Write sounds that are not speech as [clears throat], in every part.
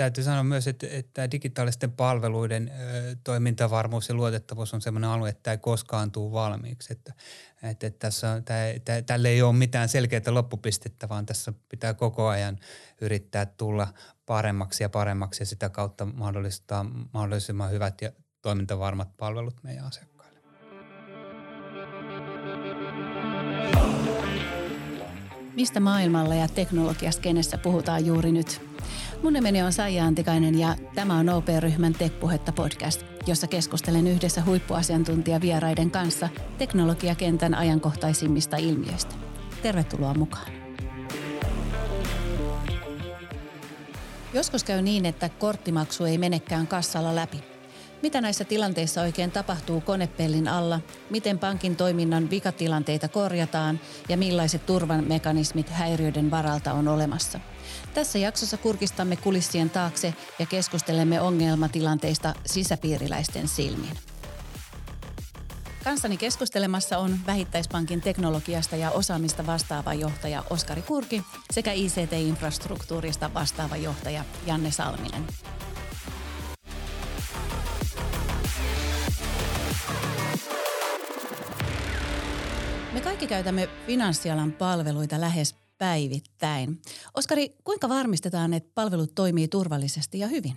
täytyy sanoa myös, että, että digitaalisten palveluiden ö, toimintavarmuus ja luotettavuus on sellainen alue, että tämä ei koskaan tule valmiiksi. Että, että, tässä, tämä, tämä, tälle ei ole mitään selkeää loppupistettä, vaan tässä pitää koko ajan yrittää tulla paremmaksi ja paremmaksi ja sitä kautta mahdollistaa mahdollisimman hyvät ja toimintavarmat palvelut meidän asiakkaille. Mistä maailmalla ja teknologiaskenessä puhutaan juuri nyt? Mun nimeni on Saija Antikainen ja tämä on OP-ryhmän Tekpuhetta podcast, jossa keskustelen yhdessä huippuasiantuntijavieraiden kanssa teknologiakentän ajankohtaisimmista ilmiöistä. Tervetuloa mukaan. Joskus käy niin, että korttimaksu ei menekään kassalla läpi. Mitä näissä tilanteissa oikein tapahtuu konepellin alla, miten pankin toiminnan vikatilanteita korjataan ja millaiset turvan mekanismit häiriöiden varalta on olemassa. Tässä jaksossa kurkistamme kulissien taakse ja keskustelemme ongelmatilanteista sisäpiiriläisten silmin. Kanssani keskustelemassa on Vähittäispankin teknologiasta ja osaamista vastaava johtaja Oskari Kurki sekä ICT-infrastruktuurista vastaava johtaja Janne Salminen. Me kaikki käytämme finanssialan palveluita lähes päivittäin. Oskari, kuinka varmistetaan, että palvelut toimii turvallisesti ja hyvin?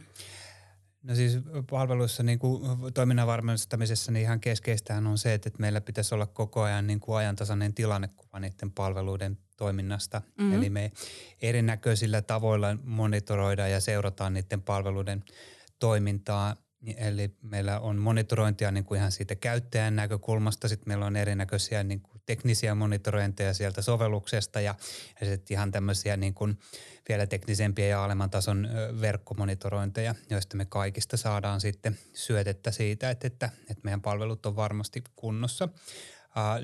No siis palveluissa niin kuin toiminnan varmistamisessa niin ihan keskeistähän on se, että meillä pitäisi olla koko ajan niin kuin ajantasainen tilannekuva niiden palveluiden toiminnasta. Mm-hmm. Eli me erinäköisillä tavoilla monitoroidaan ja seurataan niiden palveluiden toimintaa Eli meillä on monitorointia niin kuin ihan siitä käyttäjän näkökulmasta, sitten meillä on erinäköisiä niin kuin teknisiä monitorointeja sieltä sovelluksesta ja, ja sitten ihan tämmöisiä niin kuin vielä teknisempiä ja alemman tason verkkomonitorointeja, joista me kaikista saadaan sitten syötettä siitä, että, että, että meidän palvelut on varmasti kunnossa.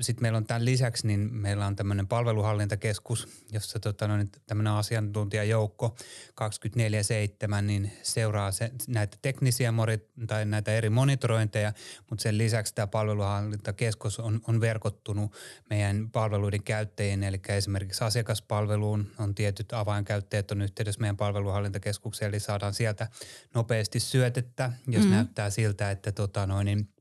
Sitten meillä on tämän lisäksi, niin meillä on tämmöinen palveluhallintakeskus, jossa tota, no, tämmöinen asiantuntijajoukko 24-7 niin seuraa se, näitä teknisiä mori, tai näitä eri monitorointeja, mutta sen lisäksi tämä palveluhallintakeskus on, on verkottunut meidän palveluiden käyttäjiin, eli esimerkiksi asiakaspalveluun on tietyt avainkäyttäjät on yhteydessä meidän palveluhallintakeskukseen, eli saadaan sieltä nopeasti syötettä, jos mm. näyttää siltä, että tota, noin, niin –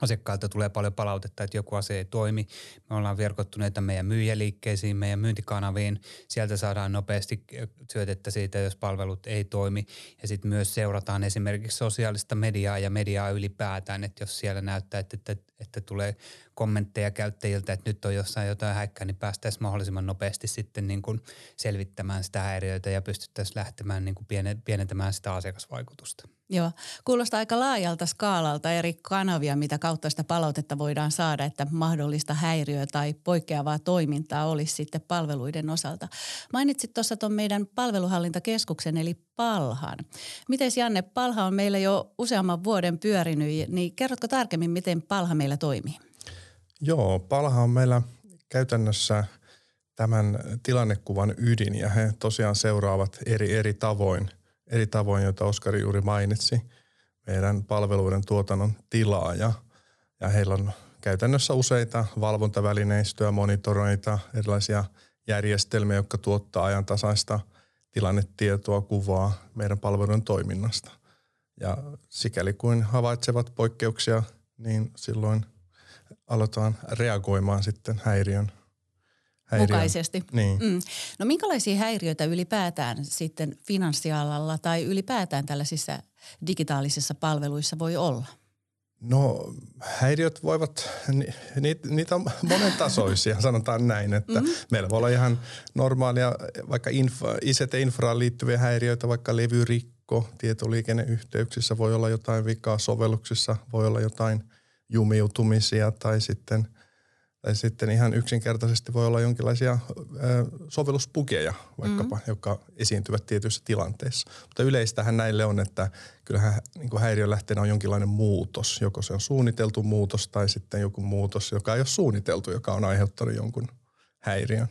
asiakkailta tulee paljon palautetta, että joku asia ei toimi. Me ollaan verkottuneita meidän myyjäliikkeisiin, meidän myyntikanaviin. Sieltä saadaan nopeasti syötettä siitä, jos palvelut ei toimi. Ja sitten myös seurataan esimerkiksi sosiaalista mediaa ja mediaa ylipäätään, että jos siellä näyttää, että, että, tulee kommentteja käyttäjiltä, että nyt on jossain jotain häikkää, niin päästäisiin mahdollisimman nopeasti sitten niin kuin selvittämään sitä häiriöitä ja pystyttäisiin lähtemään niin kuin pienentämään sitä asiakasvaikutusta. Joo, kuulostaa aika laajalta skaalalta eri kanavia, mitä kautta sitä palautetta voidaan saada, että mahdollista häiriöä tai poikkeavaa toimintaa olisi sitten palveluiden osalta. Mainitsit tuossa tuon meidän palveluhallintakeskuksen eli Palhan. Miten Janne, Palha on meillä jo useamman vuoden pyörinyt, niin kerrotko tarkemmin, miten Palha meillä toimii? Joo, Palha on meillä käytännössä tämän tilannekuvan ydin ja he tosiaan seuraavat eri, eri tavoin – eri tavoin, joita Oskari juuri mainitsi, meidän palveluiden tuotannon tilaa ja, ja heillä on käytännössä useita valvontavälineistöä, monitoroita, erilaisia järjestelmiä, jotka tuottaa ajantasaista tilannetietoa, kuvaa meidän palveluiden toiminnasta. Ja sikäli kuin havaitsevat poikkeuksia, niin silloin aletaan reagoimaan sitten häiriön häiriö. mukaisesti. Niin. Mm. No minkälaisia häiriöitä ylipäätään sitten finanssialalla tai ylipäätään tällaisissa digitaalisissa palveluissa voi olla? No häiriöt voivat, ni, niitä on monen tasoisia, [laughs] sanotaan näin, että mm-hmm. meillä voi olla ihan normaalia vaikka infra, ICT-infraan liittyviä häiriöitä, vaikka levyrikko, tietoliikenneyhteyksissä voi olla jotain vikaa sovelluksissa, voi olla jotain jumiutumisia tai sitten – tai sitten ihan yksinkertaisesti voi olla jonkinlaisia sovelluspukeja vaikkapa, mm-hmm. jotka esiintyvät tietyissä tilanteissa. Mutta yleistähän näille on, että kyllähän niin kuin häiriön lähteenä on jonkinlainen muutos. Joko se on suunniteltu muutos tai sitten joku muutos, joka ei ole suunniteltu, joka on aiheuttanut jonkun häiriön.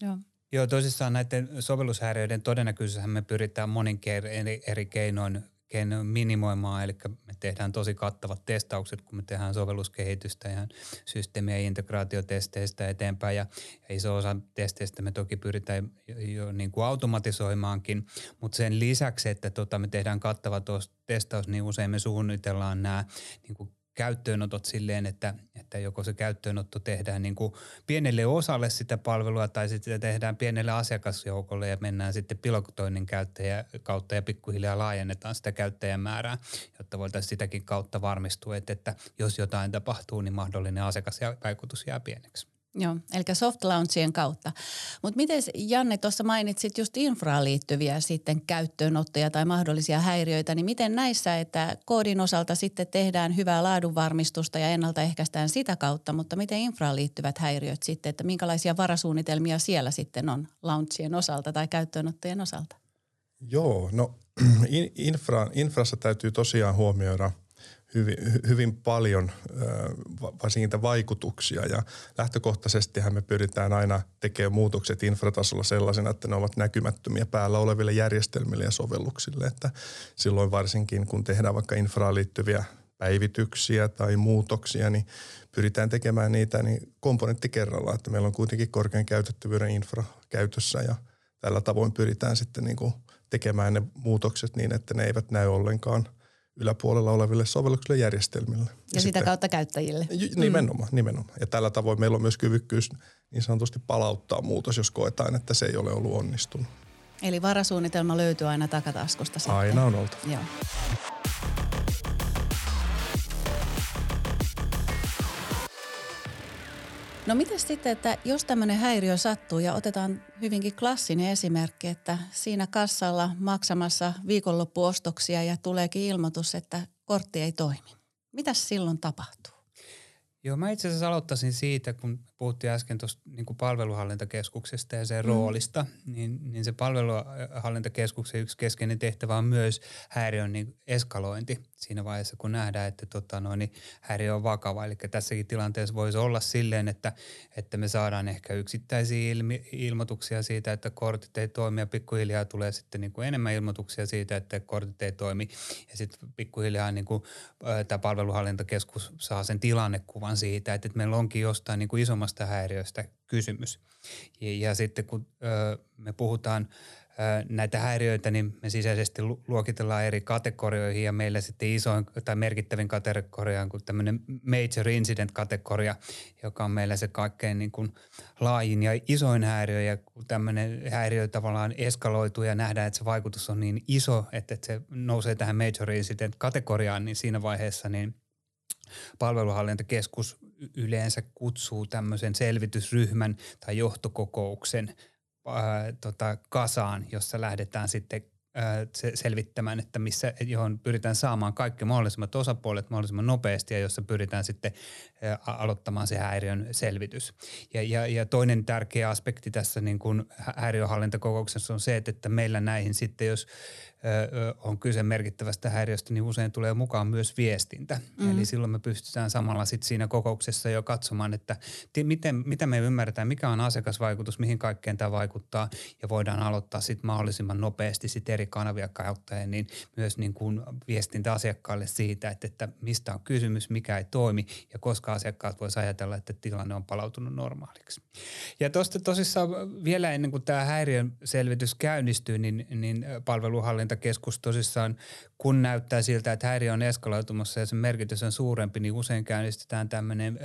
Joo. Joo, tosissaan näiden sovellushäiriöiden todennäköisyyshän me pyritään monin eri, eri keinoin keinoin minimoimaan, eli me tehdään tosi kattavat testaukset, kun me tehdään sovelluskehitystä ja systeemi- ja integraatiotesteistä eteenpäin. Ja, ja iso osa testeistä me toki pyritään jo, jo niin kuin automatisoimaankin, mutta sen lisäksi, että tota, me tehdään kattava testaus, niin usein me suunnitellaan nämä niin kuin käyttöönotot silleen, että, että joko se käyttöönotto tehdään niin kuin pienelle osalle sitä palvelua tai sitten tehdään pienelle asiakasjoukolle ja mennään sitten pilotoinnin käyttäjä kautta ja pikkuhiljaa laajennetaan sitä käyttäjämäärää, jotta voitaisiin sitäkin kautta varmistua, että, että jos jotain tapahtuu, niin mahdollinen asiakasvaikutus jää pieneksi. Joo, eli soft launchien kautta. Mutta miten Janne tuossa mainitsit just infraan liittyviä sitten käyttöönottoja tai mahdollisia häiriöitä, niin miten näissä, että koodin osalta sitten tehdään hyvää laadunvarmistusta ja ennaltaehkäistään sitä kautta, mutta miten infraan liittyvät häiriöt sitten, että minkälaisia varasuunnitelmia siellä sitten on launchien osalta tai käyttöönottojen osalta? Joo, no [clears throat] infra, infrassa täytyy tosiaan huomioida – hyvin, hyvin paljon varsinkin vaikutuksia. Ja lähtökohtaisestihan me pyritään aina tekemään muutokset infratasolla sellaisena, että ne ovat näkymättömiä päällä oleville järjestelmille ja sovelluksille, että silloin varsinkin kun tehdään vaikka infraan liittyviä päivityksiä tai muutoksia, niin pyritään tekemään niitä niin komponentti kerrallaan, että meillä on kuitenkin korkean käytettävyyden infra käytössä ja tällä tavoin pyritään sitten niin kuin tekemään ne muutokset niin, että ne eivät näy ollenkaan – yläpuolella oleville sovelluksille järjestelmille. Ja, ja sitä sitten, kautta käyttäjille. Nimenomaan, mm. nimenomaan. Ja tällä tavoin meillä on myös kyvykkyys niin sanotusti palauttaa muutos, jos koetaan, että se ei ole ollut onnistunut. Eli varasuunnitelma löytyy aina takataskusta sitten. Aina on oltava. Joo. No miten sitten, että jos tämmöinen häiriö sattuu ja otetaan hyvinkin klassinen esimerkki, että siinä kassalla maksamassa viikonloppuostoksia ja tuleekin ilmoitus, että kortti ei toimi. Mitä silloin tapahtuu? Joo, mä itse asiassa aloittaisin siitä, kun puhuttiin äsken tuosta niin palveluhallintakeskuksesta ja sen mm. roolista, niin, niin se palveluhallintakeskuksen yksi keskeinen tehtävä on myös häiriön niin eskalointi siinä vaiheessa, kun nähdään, että tota, no, niin häiriö on vakava. Eli tässäkin tilanteessa voisi olla silleen, että, että me saadaan ehkä yksittäisiä ilmi, ilmoituksia siitä, että kortit ei toimi ja pikkuhiljaa tulee sitten niin kuin enemmän ilmoituksia siitä, että kortit ei toimi. Ja sitten pikkuhiljaa niin kuin, tämä palveluhallintakeskus saa sen tilannekuvan siitä, että, että meillä onkin jostain niin kuin isommasta häiriöstä kysymys. Ja, ja sitten kun ö, me puhutaan näitä häiriöitä, niin me sisäisesti luokitellaan eri kategorioihin ja meillä sitten isoin tai merkittävin kategoria on tämmöinen major incident-kategoria, joka on meillä se kaikkein niin kuin laajin ja isoin häiriö ja kun tämmöinen häiriö tavallaan eskaloituu ja nähdään, että se vaikutus on niin iso, että se nousee tähän major incident-kategoriaan, niin siinä vaiheessa niin palveluhallintakeskus yleensä kutsuu tämmöisen selvitysryhmän tai johtokokouksen ää, tota, kasaan, jossa lähdetään sitten selvittämään, että missä, johon pyritään saamaan kaikki mahdollisimmat osapuolet mahdollisimman nopeasti ja jossa pyritään sitten aloittamaan se häiriön selvitys. Ja, ja, ja toinen tärkeä aspekti tässä niin kuin häiriöhallintakokouksessa on se, että meillä näihin sitten, jos on kyse merkittävästä häiriöstä, niin usein tulee mukaan myös viestintä. Mm. Eli silloin me pystytään samalla sit siinä kokouksessa jo katsomaan, että miten, mitä me ymmärretään, mikä on asiakasvaikutus, mihin kaikkeen tämä vaikuttaa ja voidaan aloittaa sitten mahdollisimman nopeasti sit eri kanavia kautta niin myös niin kuin viestintä asiakkaille siitä, että, että mistä on kysymys, mikä ei toimi ja koska asiakkaat voisivat ajatella, että tilanne on palautunut normaaliksi. Ja tuosta tosissaan vielä ennen kuin tämä häiriön selvitys käynnistyy, niin, niin palveluhallintakeskus tosissaan, kun näyttää siltä, että häiriö on eskaloitumassa ja sen merkitys on suurempi, niin usein käynnistetään tämmöinen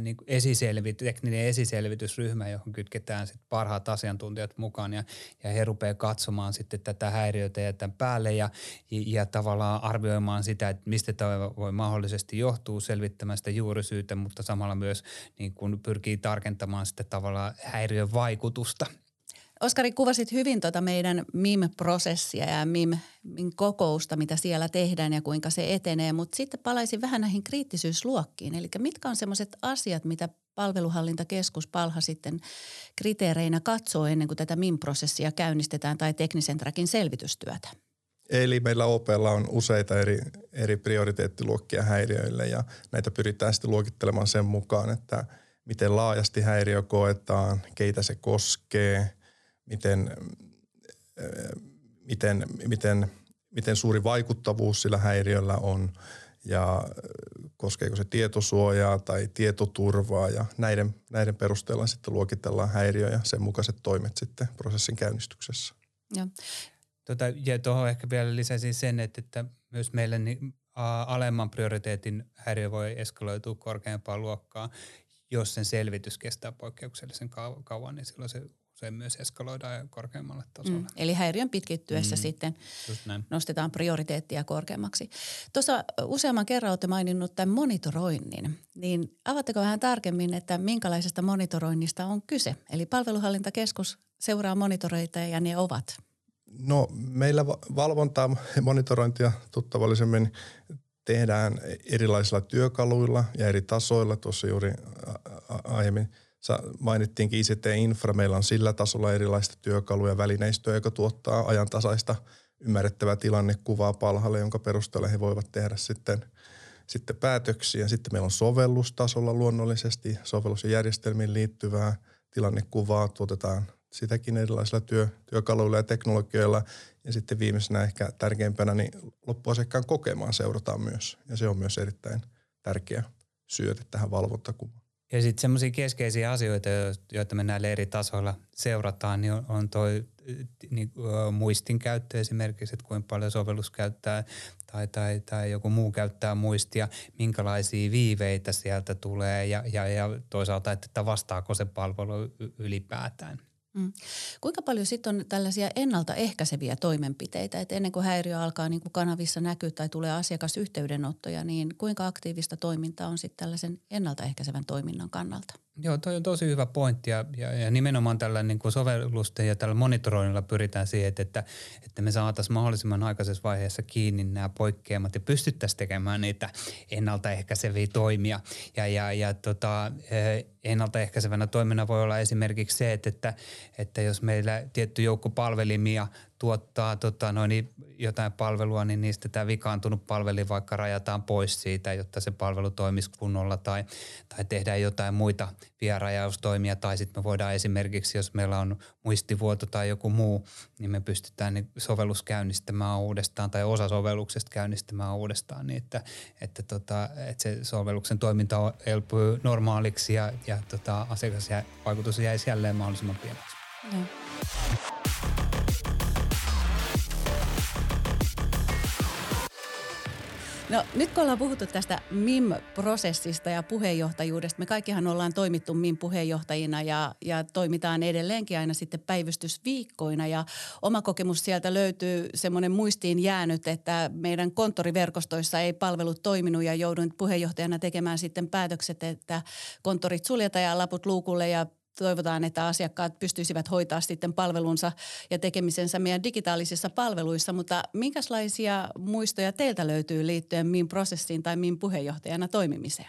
niin esiselvit, tekninen esiselvitysryhmä, johon kytketään sit parhaat asiantuntijat mukaan ja, ja he rupeaa katsomaan sitten tätä häiriötä ja tämän päälle ja, ja tavallaan arvioimaan sitä, että mistä tämä voi mahdollisesti johtua, selvittämään sitä juurisyytä, mutta samalla myös niin kun pyrkii tarkentamaan sitten tavallaan häiriön vaikutusta. Oskari, kuvasit hyvin tuota meidän MIM-prosessia ja MIM, MIM-kokousta, mitä siellä tehdään ja kuinka se etenee, mutta sitten palaisin vähän näihin kriittisyysluokkiin. Eli mitkä on sellaiset asiat, mitä palveluhallintakeskus Palha sitten kriteereinä katsoo ennen kuin tätä MIM-prosessia käynnistetään tai teknisen trakin selvitystyötä? Eli meillä OPlla on useita eri, eri prioriteettiluokkia häiriöille ja näitä pyritään sitten luokittelemaan sen mukaan, että miten laajasti häiriö koetaan, keitä se koskee, miten, miten, miten miten suuri vaikuttavuus sillä häiriöllä on ja koskeeko se tietosuojaa tai tietoturvaa ja näiden, näiden perusteella sitten luokitellaan häiriö ja sen mukaiset toimet sitten prosessin käynnistyksessä. Ja, tota, ja tuohon ehkä vielä lisäisin sen, että, että myös meille niin, a, alemman prioriteetin häiriö voi eskaloitua korkeampaan luokkaan. Jos sen selvitys kestää poikkeuksellisen kauan, niin silloin se usein myös eskaloidaan korkeammalle tasolle. Mm, eli häiriön pitkittyessä mm, sitten nostetaan prioriteettia korkeammaksi. Tuossa useamman kerran olette maininnut tämän monitoroinnin, niin avatteko vähän tarkemmin, että minkälaisesta monitoroinnista on kyse? Eli palveluhallintakeskus seuraa monitoroita ja ne ovat? No meillä valvontaa ja monitorointia tuttavallisemmin tehdään erilaisilla työkaluilla ja eri tasoilla. Tuossa juuri aiemmin – mainittiinkin ICT-infra, meillä on sillä tasolla erilaista työkaluja, välineistöä, joka tuottaa ajantasaista ymmärrettävää tilannekuvaa palhalle, jonka perusteella he voivat tehdä sitten, sitten päätöksiä. Sitten meillä on sovellustasolla luonnollisesti sovellus- ja järjestelmiin liittyvää tilannekuvaa, tuotetaan sitäkin erilaisilla työ, työkaluilla ja teknologioilla. Ja sitten viimeisenä ehkä tärkeimpänä, niin loppuasiakkaan kokemaan seurataan myös. Ja se on myös erittäin tärkeä syöte tähän valvontakuvaan. Ja sitten semmoisia keskeisiä asioita, joita me näillä eri tasoilla seurataan, niin on, on toi niin, muistin käyttö esimerkiksi, että kuinka paljon sovellus käyttää tai, tai, tai joku muu käyttää muistia, minkälaisia viiveitä sieltä tulee ja, ja, ja toisaalta, että vastaako se palvelu ylipäätään. Mm. Kuinka paljon sitten on tällaisia ennaltaehkäiseviä toimenpiteitä, että ennen kuin häiriö alkaa niin kuin kanavissa näkyä tai tulee asiakasyhteydenottoja, niin kuinka aktiivista toimintaa on sitten tällaisen ennaltaehkäisevän toiminnan kannalta? Joo, toi on tosi hyvä pointti ja, ja, ja nimenomaan tällä niin kuin sovellusten ja tällä monitoroinnilla pyritään siihen, että, että me saataisiin mahdollisimman aikaisessa vaiheessa kiinni nämä poikkeamat ja pystyttäisiin tekemään niitä ennaltaehkäiseviä toimia. Ja, ja, ja tota, eh, ennaltaehkäisevänä toiminnan voi olla esimerkiksi se, että, että, että jos meillä tietty joukko palvelimia tuottaa tota, noin, jotain palvelua, niin niistä tämä vikaantunut palveli vaikka rajataan pois siitä, jotta se palvelu toimisi kunnolla tai, tai tehdään jotain muita vierajaustoimia tai sitten me voidaan esimerkiksi, jos meillä on muistivuoto tai joku muu, niin me pystytään niin sovellus käynnistämään uudestaan tai osa sovelluksesta käynnistämään uudestaan niin, että, että, tota, että se sovelluksen toiminta elpyy normaaliksi ja, ja tota, asiakasvaikutus jäisi jälleen mahdollisimman pieneksi. Mm. No nyt kun ollaan puhuttu tästä MIM-prosessista ja puheenjohtajuudesta, me kaikkihan ollaan toimittu MIM-puheenjohtajina ja, ja toimitaan edelleenkin aina sitten päivystysviikkoina. Ja oma kokemus sieltä löytyy semmoinen muistiin jäänyt, että meidän konttoriverkostoissa ei palvelut toiminut ja joudun puheenjohtajana tekemään sitten päätökset, että konttorit suljetaan ja laput luukulle ja toivotaan, että asiakkaat pystyisivät hoitaa sitten palvelunsa ja tekemisensä meidän digitaalisissa palveluissa, mutta minkälaisia muistoja teiltä löytyy liittyen min prosessiin tai min puheenjohtajana toimimiseen?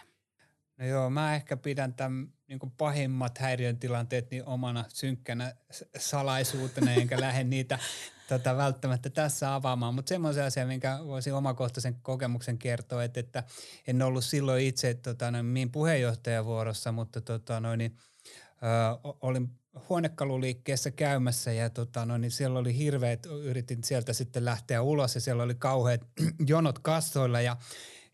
No joo, mä ehkä pidän tämän niin pahimmat häiriöntilanteet niin omana synkkänä salaisuutena, enkä lähde niitä [laughs] tota, välttämättä tässä avaamaan. Mutta semmoisen asian, minkä voisin omakohtaisen kokemuksen kertoa, että, että en ollut silloin itse tota, noin, min puheenjohtajavuorossa, mutta tota, noin, niin – olin huonekaluliikkeessä käymässä ja tota, no, niin siellä oli hirveät, yritin sieltä sitten lähteä ulos ja siellä oli kauheat [clears throat] jonot kassoilla ja,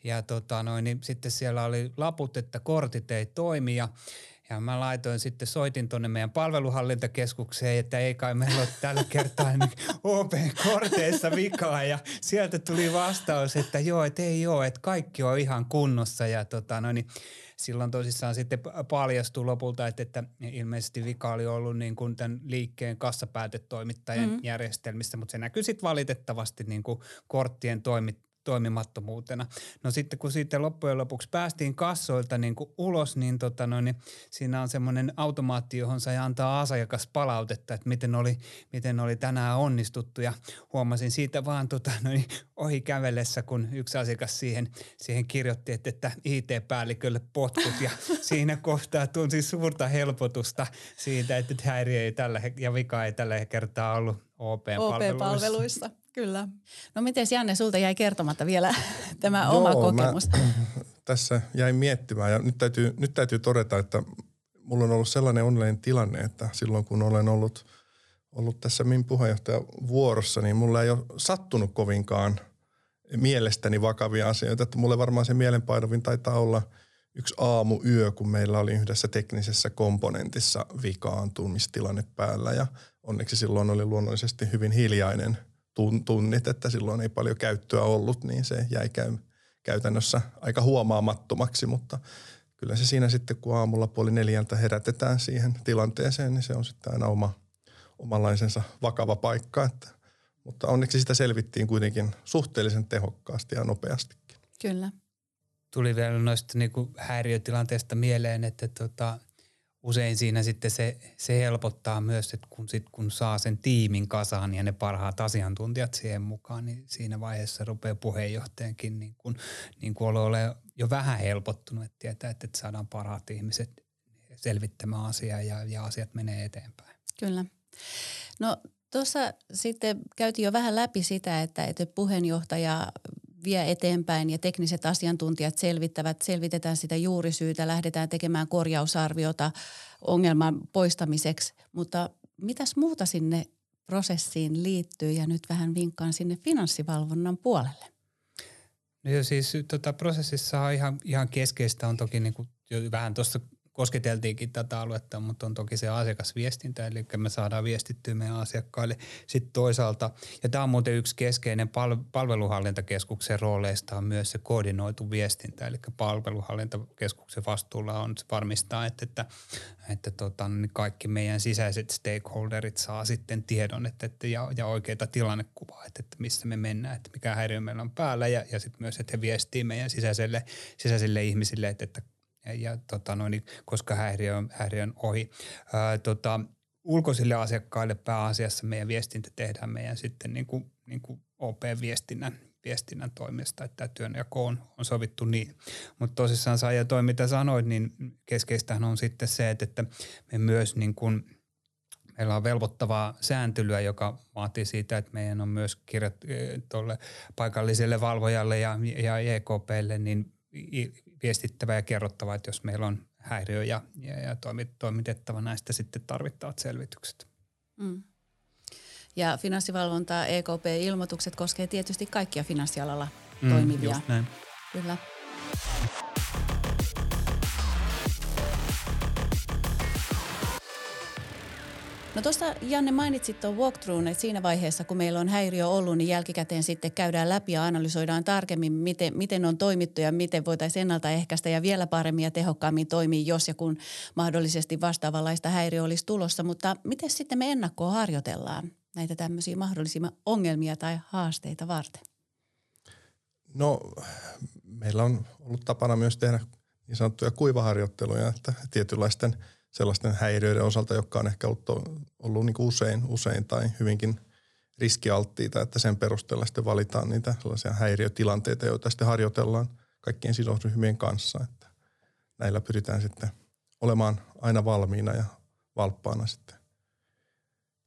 ja tota, no, niin sitten siellä oli laput, että kortit ei toimi ja, ja mä laitoin sitten, soitin tuonne meidän palveluhallintakeskukseen, että ei kai meillä ole tällä kertaa niin [laughs] OP-korteissa vikaa. Ja sieltä tuli vastaus, että joo, että ei ole, että kaikki on ihan kunnossa. Ja tota, no niin, silloin tosissaan sitten paljastui lopulta, että, että ilmeisesti vika oli ollut niin kuin tämän liikkeen kassapäätetoimittajan mm-hmm. järjestelmissä, mutta se näkyy sitten valitettavasti niin kuin korttien toimit, toimimattomuutena. No sitten kun sitten loppujen lopuksi päästiin kassoilta niin kuin ulos, niin, tota noin, niin siinä on semmoinen automaatti, johon sai antaa asiakas palautetta, että miten oli, miten oli tänään onnistuttu. Ja huomasin siitä vaan tota noin, ohi kävellessä, kun yksi asiakas siihen, siihen kirjoitti, että, että IT-päällikölle potkut. Ja [laughs] siinä kohtaa tunsi suurta helpotusta siitä, että häiriö ei tällä ja vika ei tällä kertaa ollut OP-palveluissa. OP-palveluissa. Kyllä. No miten Janne, sulta jäi kertomatta vielä [laughs] tämä Joo, oma kokemus? Mä, [clears throat] tässä jäin miettimään ja nyt täytyy, nyt täytyy todeta, että mulla on ollut sellainen onnellinen tilanne, että silloin kun olen ollut, ollut tässä min puheenjohtajan vuorossa, niin mulla ei ole sattunut kovinkaan mielestäni vakavia asioita. Että mulle varmaan se mielenpainuvin taitaa olla yksi aamu yö, kun meillä oli yhdessä teknisessä komponentissa vikaantumistilanne päällä ja onneksi silloin oli luonnollisesti hyvin hiljainen tunnit, että silloin ei paljon käyttöä ollut, niin se jäi käy, käytännössä aika huomaamattomaksi, mutta kyllä se siinä sitten, kun aamulla puoli neljältä herätetään siihen tilanteeseen, niin se on sitten aina oma, omanlaisensa vakava paikka. Että, mutta onneksi sitä selvittiin kuitenkin suhteellisen tehokkaasti ja nopeastikin. Kyllä. Tuli vielä noista niin kuin häiriötilanteesta mieleen, että tota, usein siinä sitten se, se helpottaa myös, että kun, sit, kun saa sen tiimin kasaan ja ne parhaat asiantuntijat siihen mukaan, niin siinä vaiheessa rupeaa puheenjohtajankin niin kuin, niin kuin ole jo vähän helpottunut, että tietää, että saadaan parhaat ihmiset selvittämään asiaa ja, ja asiat menee eteenpäin. Kyllä. No tuossa sitten käytiin jo vähän läpi sitä, että, että puheenjohtaja vie eteenpäin ja tekniset asiantuntijat selvittävät, selvitetään sitä juurisyytä, lähdetään tekemään korjausarviota ongelman poistamiseksi. Mutta mitäs muuta sinne prosessiin liittyy ja nyt vähän vinkkaan sinne finanssivalvonnan puolelle? No siis tota, prosessissa ihan, ihan keskeistä on toki niin kuin jo vähän tuossa kosketeltiinkin tätä aluetta, mutta on toki se asiakasviestintä, eli me saadaan viestittyä meidän asiakkaille. Sitten toisaalta, ja tämä on muuten yksi keskeinen pal- palveluhallintakeskuksen rooleista on myös se koordinoitu viestintä, eli palveluhallintakeskuksen vastuulla on varmistaa, että, että, että tota, niin kaikki meidän sisäiset stakeholderit saa sitten tiedon että, että, ja, ja oikeita tilannekuvaa, että, että missä me mennään, että mikä häiriö meillä on päällä ja, ja sitten myös, että he viestii meidän sisäiselle, sisäisille ihmisille, että, että ja tota noin, koska häiriö on, häiriö on ohi. Ää, tota, ulkoisille asiakkaille pääasiassa meidän viestintä tehdään meidän sitten niin kuin, niin kuin OP-viestinnän viestinnän toimesta, että työnjako on, on sovittu niin. Mutta tosissaan saa ja toi mitä sanoit, niin keskeistähän on sitten se, että, että me myös niin kuin, meillä on velvoittavaa sääntelyä, joka vaatii siitä, että meidän on myös kirjat tuolle paikalliselle valvojalle ja, ja EKPlle niin viestittävä ja kerrottava, että jos meillä on häiriö ja, ja, ja toimitettava näistä sitten tarvittavat selvitykset. Mm. Ja finanssivalvonta, EKP-ilmoitukset koskee tietysti kaikkia finanssialalla mm, toimivia. Just näin. Kyllä. No tuosta Janne mainitsit tuon walkthroughin, että siinä vaiheessa kun meillä on häiriö ollut, niin jälkikäteen sitten käydään läpi ja analysoidaan tarkemmin, miten, miten on toimittu ja miten voitaisiin ennaltaehkäistä ja vielä paremmin ja tehokkaammin toimia, jos ja kun mahdollisesti vastaavanlaista häiriö olisi tulossa. Mutta miten sitten me ennakkoon harjoitellaan näitä tämmöisiä mahdollisia ongelmia tai haasteita varten? No meillä on ollut tapana myös tehdä niin sanottuja kuivaharjoitteluja, että tietynlaisten – sellaisten häiriöiden osalta, jotka on ehkä ollut, ollut niin usein, usein tai hyvinkin riskialttiita, että sen perusteella sitten valitaan niitä sellaisia häiriötilanteita, joita sitten harjoitellaan kaikkien sidosryhmien kanssa. Että näillä pyritään sitten olemaan aina valmiina ja valppaana sitten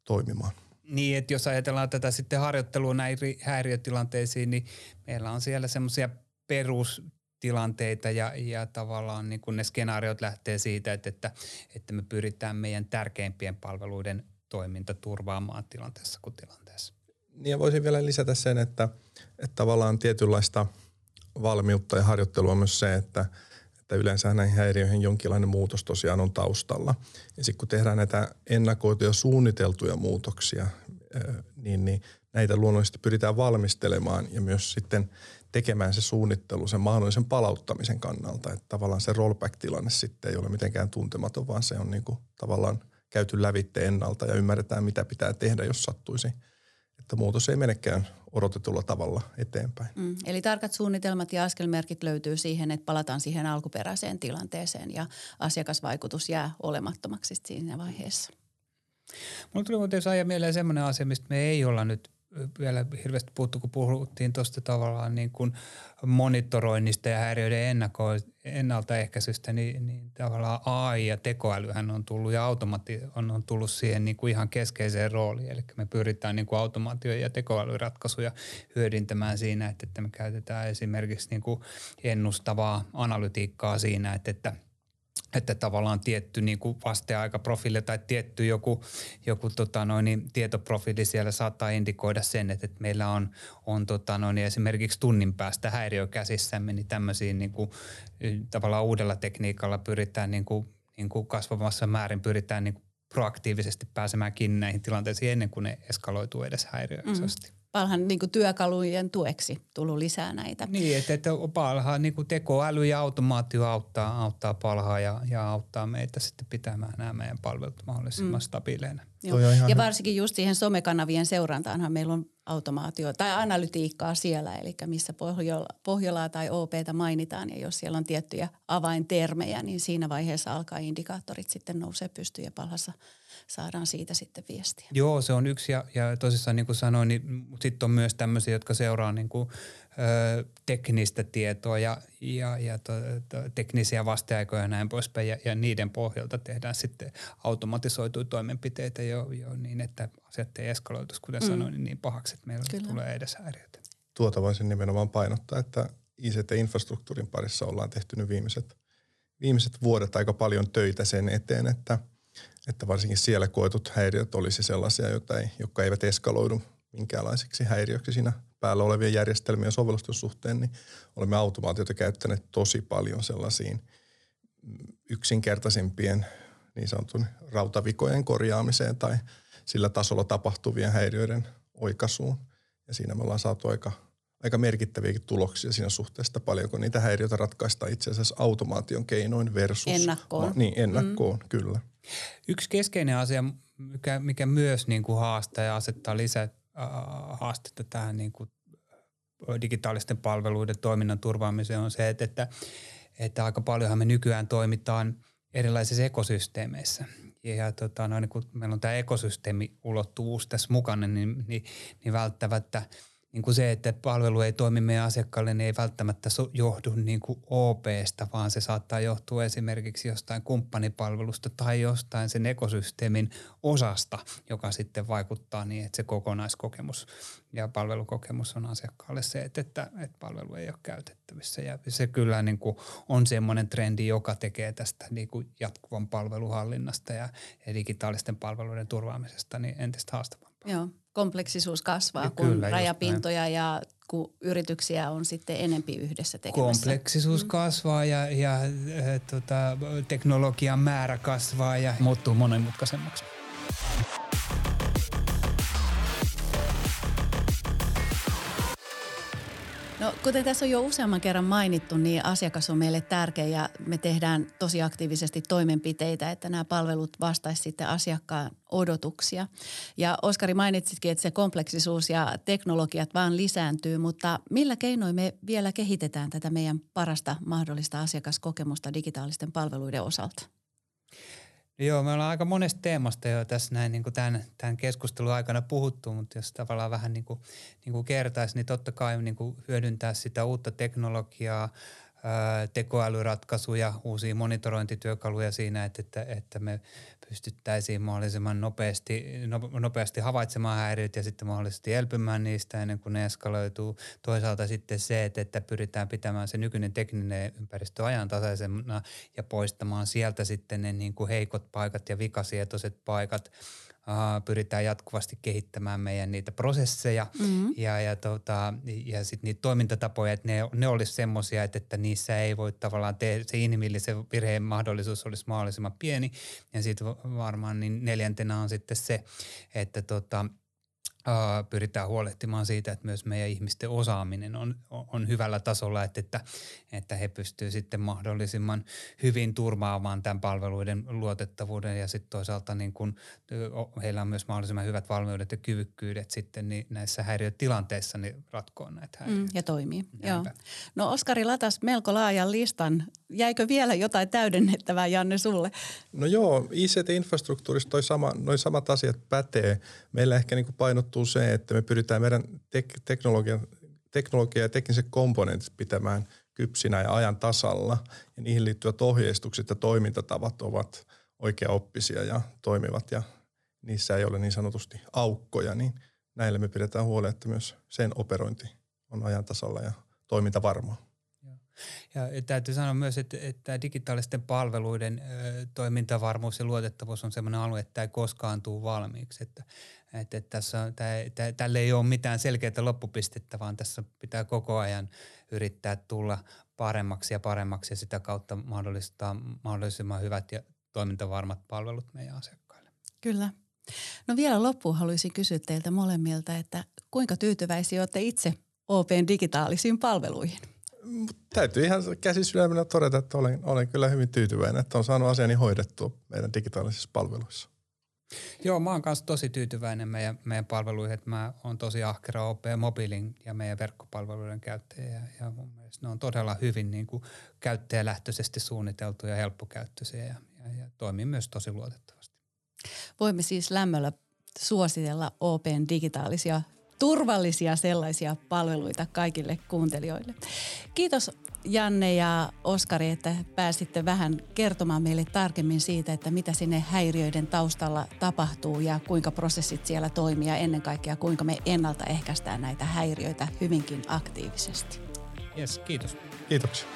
toimimaan. Niin, että jos ajatellaan tätä sitten harjoittelua näihin häiriötilanteisiin, niin meillä on siellä semmoisia perus tilanteita ja, ja tavallaan niin kuin ne skenaariot lähtee siitä, että, että, että me pyritään meidän tärkeimpien palveluiden toiminta turvaamaan tilanteessa kuin tilanteessa. Niin ja voisin vielä lisätä sen, että, että tavallaan tietynlaista valmiutta ja harjoittelua myös se, että, että yleensä näihin häiriöihin jonkinlainen muutos tosiaan on taustalla. Ja sitten kun tehdään näitä ennakoituja suunniteltuja muutoksia, niin, niin näitä luonnollisesti pyritään valmistelemaan ja myös sitten tekemään se suunnittelu sen mahdollisen palauttamisen kannalta. Että tavallaan se rollback-tilanne sitten ei ole mitenkään tuntematon, vaan se on niin kuin tavallaan käyty lävitte ennalta ja ymmärretään, mitä pitää tehdä, jos sattuisi, että muutos ei menekään odotetulla tavalla eteenpäin. Mm, eli tarkat suunnitelmat ja askelmerkit löytyy siihen, että palataan siihen alkuperäiseen tilanteeseen ja asiakasvaikutus jää olemattomaksi siinä vaiheessa. Mulla tuli muuten ajan mieleen semmoinen asia, mistä me ei olla nyt vielä hirveästi puhuttu, kun puhuttiin tuosta tavallaan niin kuin monitoroinnista ja häiriöiden ennako- ennaltaehkäisystä, niin, niin tavallaan AI ja tekoälyhän on tullut ja automati on, on tullut siihen niin kuin ihan keskeiseen rooliin. Eli me pyritään niin kuin automaatio- ja tekoälyratkaisuja hyödyntämään siinä, että, että me käytetään esimerkiksi niin kuin ennustavaa analytiikkaa siinä, että, että – että tavallaan tietty niin kuin vasteaikaprofiili tai tietty joku, joku tota noin, niin tietoprofiili siellä saattaa indikoida sen, että, että meillä on, on tota noin, niin esimerkiksi tunnin päästä häiriö käsissämme, niin tämmöisiin niin kuin, tavallaan uudella tekniikalla pyritään niin kuin, niin kuin kasvavassa määrin pyritään niin kuin proaktiivisesti pääsemään kiinni näihin tilanteisiin ennen kuin ne eskaloituu edes häiriöisesti. Mm palhan niin työkalujen tueksi tullut lisää näitä. Niin, että, että palhaa niin kuin tekoäly ja automaatio auttaa, auttaa palhaa ja, ja auttaa meitä sitten pitämään nämä meidän palvelut mahdollisimman mm. stabiileina. Joo. Ja varsinkin just siihen somekanavien seurantaanhan meillä on automaatio tai analytiikkaa siellä, eli missä Pohjola, Pohjolaa tai OPtä mainitaan ja jos siellä on tiettyjä avaintermejä, niin siinä vaiheessa alkaa indikaattorit sitten nousee pystyyn ja palhassa saadaan siitä sitten viestiä. Joo, se on yksi ja, ja tosissaan niin kuin sanoin, niin sitten on myös tämmöisiä, jotka seuraa niin kuin, ö, teknistä tietoa ja, ja, ja to, to, teknisiä vasteaikoja ja näin poispäin ja, ja niiden pohjalta tehdään sitten automatisoituja toimenpiteitä jo, jo niin, että asiat ei eskaloitus, kuten mm. sanoin, niin, niin pahaksi, että meillä Kyllä. tulee edes häiriötä. Tuota voisin nimenomaan painottaa, että ICT-infrastruktuurin parissa ollaan tehty nyt viimeiset, viimeiset vuodet aika paljon töitä sen eteen, että, että varsinkin siellä koetut häiriöt olisi sellaisia, joita ei, jotka eivät eskaloidu minkäänlaiseksi häiriöksi siinä päällä olevien järjestelmien sovellusten suhteen, niin olemme automaatiota käyttäneet tosi paljon sellaisiin yksinkertaisimpien niin sanotun rautavikojen korjaamiseen tai sillä tasolla tapahtuvien häiriöiden oikaisuun. Ja siinä me ollaan saatu aika, aika merkittäviäkin tuloksia siinä suhteesta, paljonko niitä häiriöitä ratkaistaan itse asiassa automaation keinoin versus... Ennakkoon. Ma, niin, ennakkoon, mm. kyllä. Yksi keskeinen asia, mikä, mikä myös niin kuin haastaa ja asettaa lisää äh, haastetta tähän niin kuin digitaalisten palveluiden toiminnan turvaamiseen on se, että, että, että aika paljonhan me nykyään toimitaan erilaisissa ekosysteemeissä – ja tota, no, niin kun meillä on tämä ekosysteemi ulottuvuus tässä mukana, niin, niin, niin välttämättä niin kuin se, että palvelu ei toimi meidän asiakkaalle, niin ei välttämättä johdu niin kuin OPsta, vaan se saattaa johtua esimerkiksi jostain kumppanipalvelusta tai jostain sen ekosysteemin osasta, joka sitten vaikuttaa niin, että se kokonaiskokemus ja palvelukokemus on asiakkaalle se, että, että, että palvelu ei ole käytettävissä. Ja se kyllä niin kuin on semmoinen trendi, joka tekee tästä niin kuin jatkuvan palveluhallinnasta ja, digitaalisten palveluiden turvaamisesta niin entistä haastavampaa. Joo kompleksisuus kasvaa, ja kun kyllä, rajapintoja ja kun yrityksiä on sitten enempi yhdessä tekemässä. Kompleksisuus mm. kasvaa ja, ja äh, tota, teknologian määrä kasvaa ja muuttuu monimutkaisemmaksi. No, kuten tässä on jo useamman kerran mainittu, niin asiakas on meille tärkeä ja me tehdään tosi aktiivisesti toimenpiteitä, että nämä palvelut vastaisivat sitten asiakkaan odotuksia. Ja Oskari mainitsitkin, että se kompleksisuus ja teknologiat vaan lisääntyy, mutta millä keinoin me vielä kehitetään tätä meidän parasta mahdollista asiakaskokemusta digitaalisten palveluiden osalta? Joo, me ollaan aika monesta teemasta jo tässä näin niin kuin tämän, tämän keskustelun aikana puhuttu, mutta jos tavallaan vähän niin kuin, niin kuin kertaisi, niin totta kai niin kuin hyödyntää sitä uutta teknologiaa, tekoälyratkaisuja, uusia monitorointityökaluja siinä, että, että, että me pystyttäisiin mahdollisimman nopeasti, nopeasti havaitsemaan häiriöt ja sitten mahdollisesti elpymään niistä ennen kuin ne eskaloituu. Toisaalta sitten se, että, että pyritään pitämään se nykyinen tekninen ympäristö ajantasaisena ja poistamaan sieltä sitten ne niin kuin heikot paikat ja vikasietoiset paikat – pyritään jatkuvasti kehittämään meidän niitä prosesseja mm-hmm. ja, ja, tota, ja sitten niitä toimintatapoja, että ne, ne olisi semmoisia, että, että niissä ei voi tavallaan tehdä, se inhimillisen virheen mahdollisuus olisi mahdollisimman pieni. Ja sitten varmaan niin neljäntenä on sitten se, että tota, – pyritään huolehtimaan siitä, että myös meidän ihmisten osaaminen on, on hyvällä tasolla, että, että, että he pystyvät sitten mahdollisimman hyvin turvaamaan tämän palveluiden luotettavuuden ja sitten toisaalta niin kun heillä on myös mahdollisimman hyvät valmiudet ja kyvykkyydet sitten niin näissä häiriötilanteissa niin ratkoa näitä mm, häiriöitä. Mm, ja toimii, joo. No Oskari latas melko laajan listan. Jäikö vielä jotain täydennettävää Janne sulle? No joo, ICT-infrastruktuurissa toi sama, noi samat asiat pätee. Meillä ehkä niin painottuu korostuu se, että me pyritään meidän tek- teknologian, teknologia ja tekniset komponentit pitämään kypsinä ja ajan tasalla. Ja niihin liittyvät ohjeistukset ja toimintatavat ovat oikeaoppisia ja toimivat ja niissä ei ole niin sanotusti aukkoja, niin näille me pidetään huolta, että myös sen operointi on ajan tasalla ja toiminta varmaa. Ja täytyy sanoa myös, että, että digitaalisten palveluiden ö, toimintavarmuus ja luotettavuus on sellainen alue, että ei koskaan tule valmiiksi. Että, että, että tässä on, tämä, tämä, tälle ei ole mitään selkeää loppupistettä, vaan tässä pitää koko ajan yrittää tulla paremmaksi ja paremmaksi ja sitä kautta mahdollistaa mahdollisimman hyvät ja toimintavarmat palvelut meidän asiakkaille. Kyllä. No vielä loppuun haluaisin kysyä teiltä molemmilta, että kuinka tyytyväisiä olette itse OPn digitaalisiin palveluihin? Täytyy ihan käsisydämenä todeta, että olen, olen kyllä hyvin tyytyväinen, että on saanut asiani hoidettua meidän digitaalisissa palveluissa. Joo, mä oon kanssa tosi tyytyväinen meidän, meidän palveluihin, että mä oon tosi ahkera OP Mobiilin ja meidän verkkopalveluiden käyttäjä ja, ja mun mielestä ne on todella hyvin niin kuin käyttäjälähtöisesti suunniteltuja ja helppokäyttöisiä ja, ja, ja toimii myös tosi luotettavasti. Voimme siis lämmöllä suositella OPn digitaalisia turvallisia sellaisia palveluita kaikille kuuntelijoille. Kiitos Janne ja Oskari, että pääsitte vähän kertomaan meille tarkemmin siitä, että mitä sinne häiriöiden taustalla tapahtuu ja kuinka prosessit siellä toimii ja ennen kaikkea kuinka me ennaltaehkäistään näitä häiriöitä hyvinkin aktiivisesti. Yes, kiitos. Kiitoksia.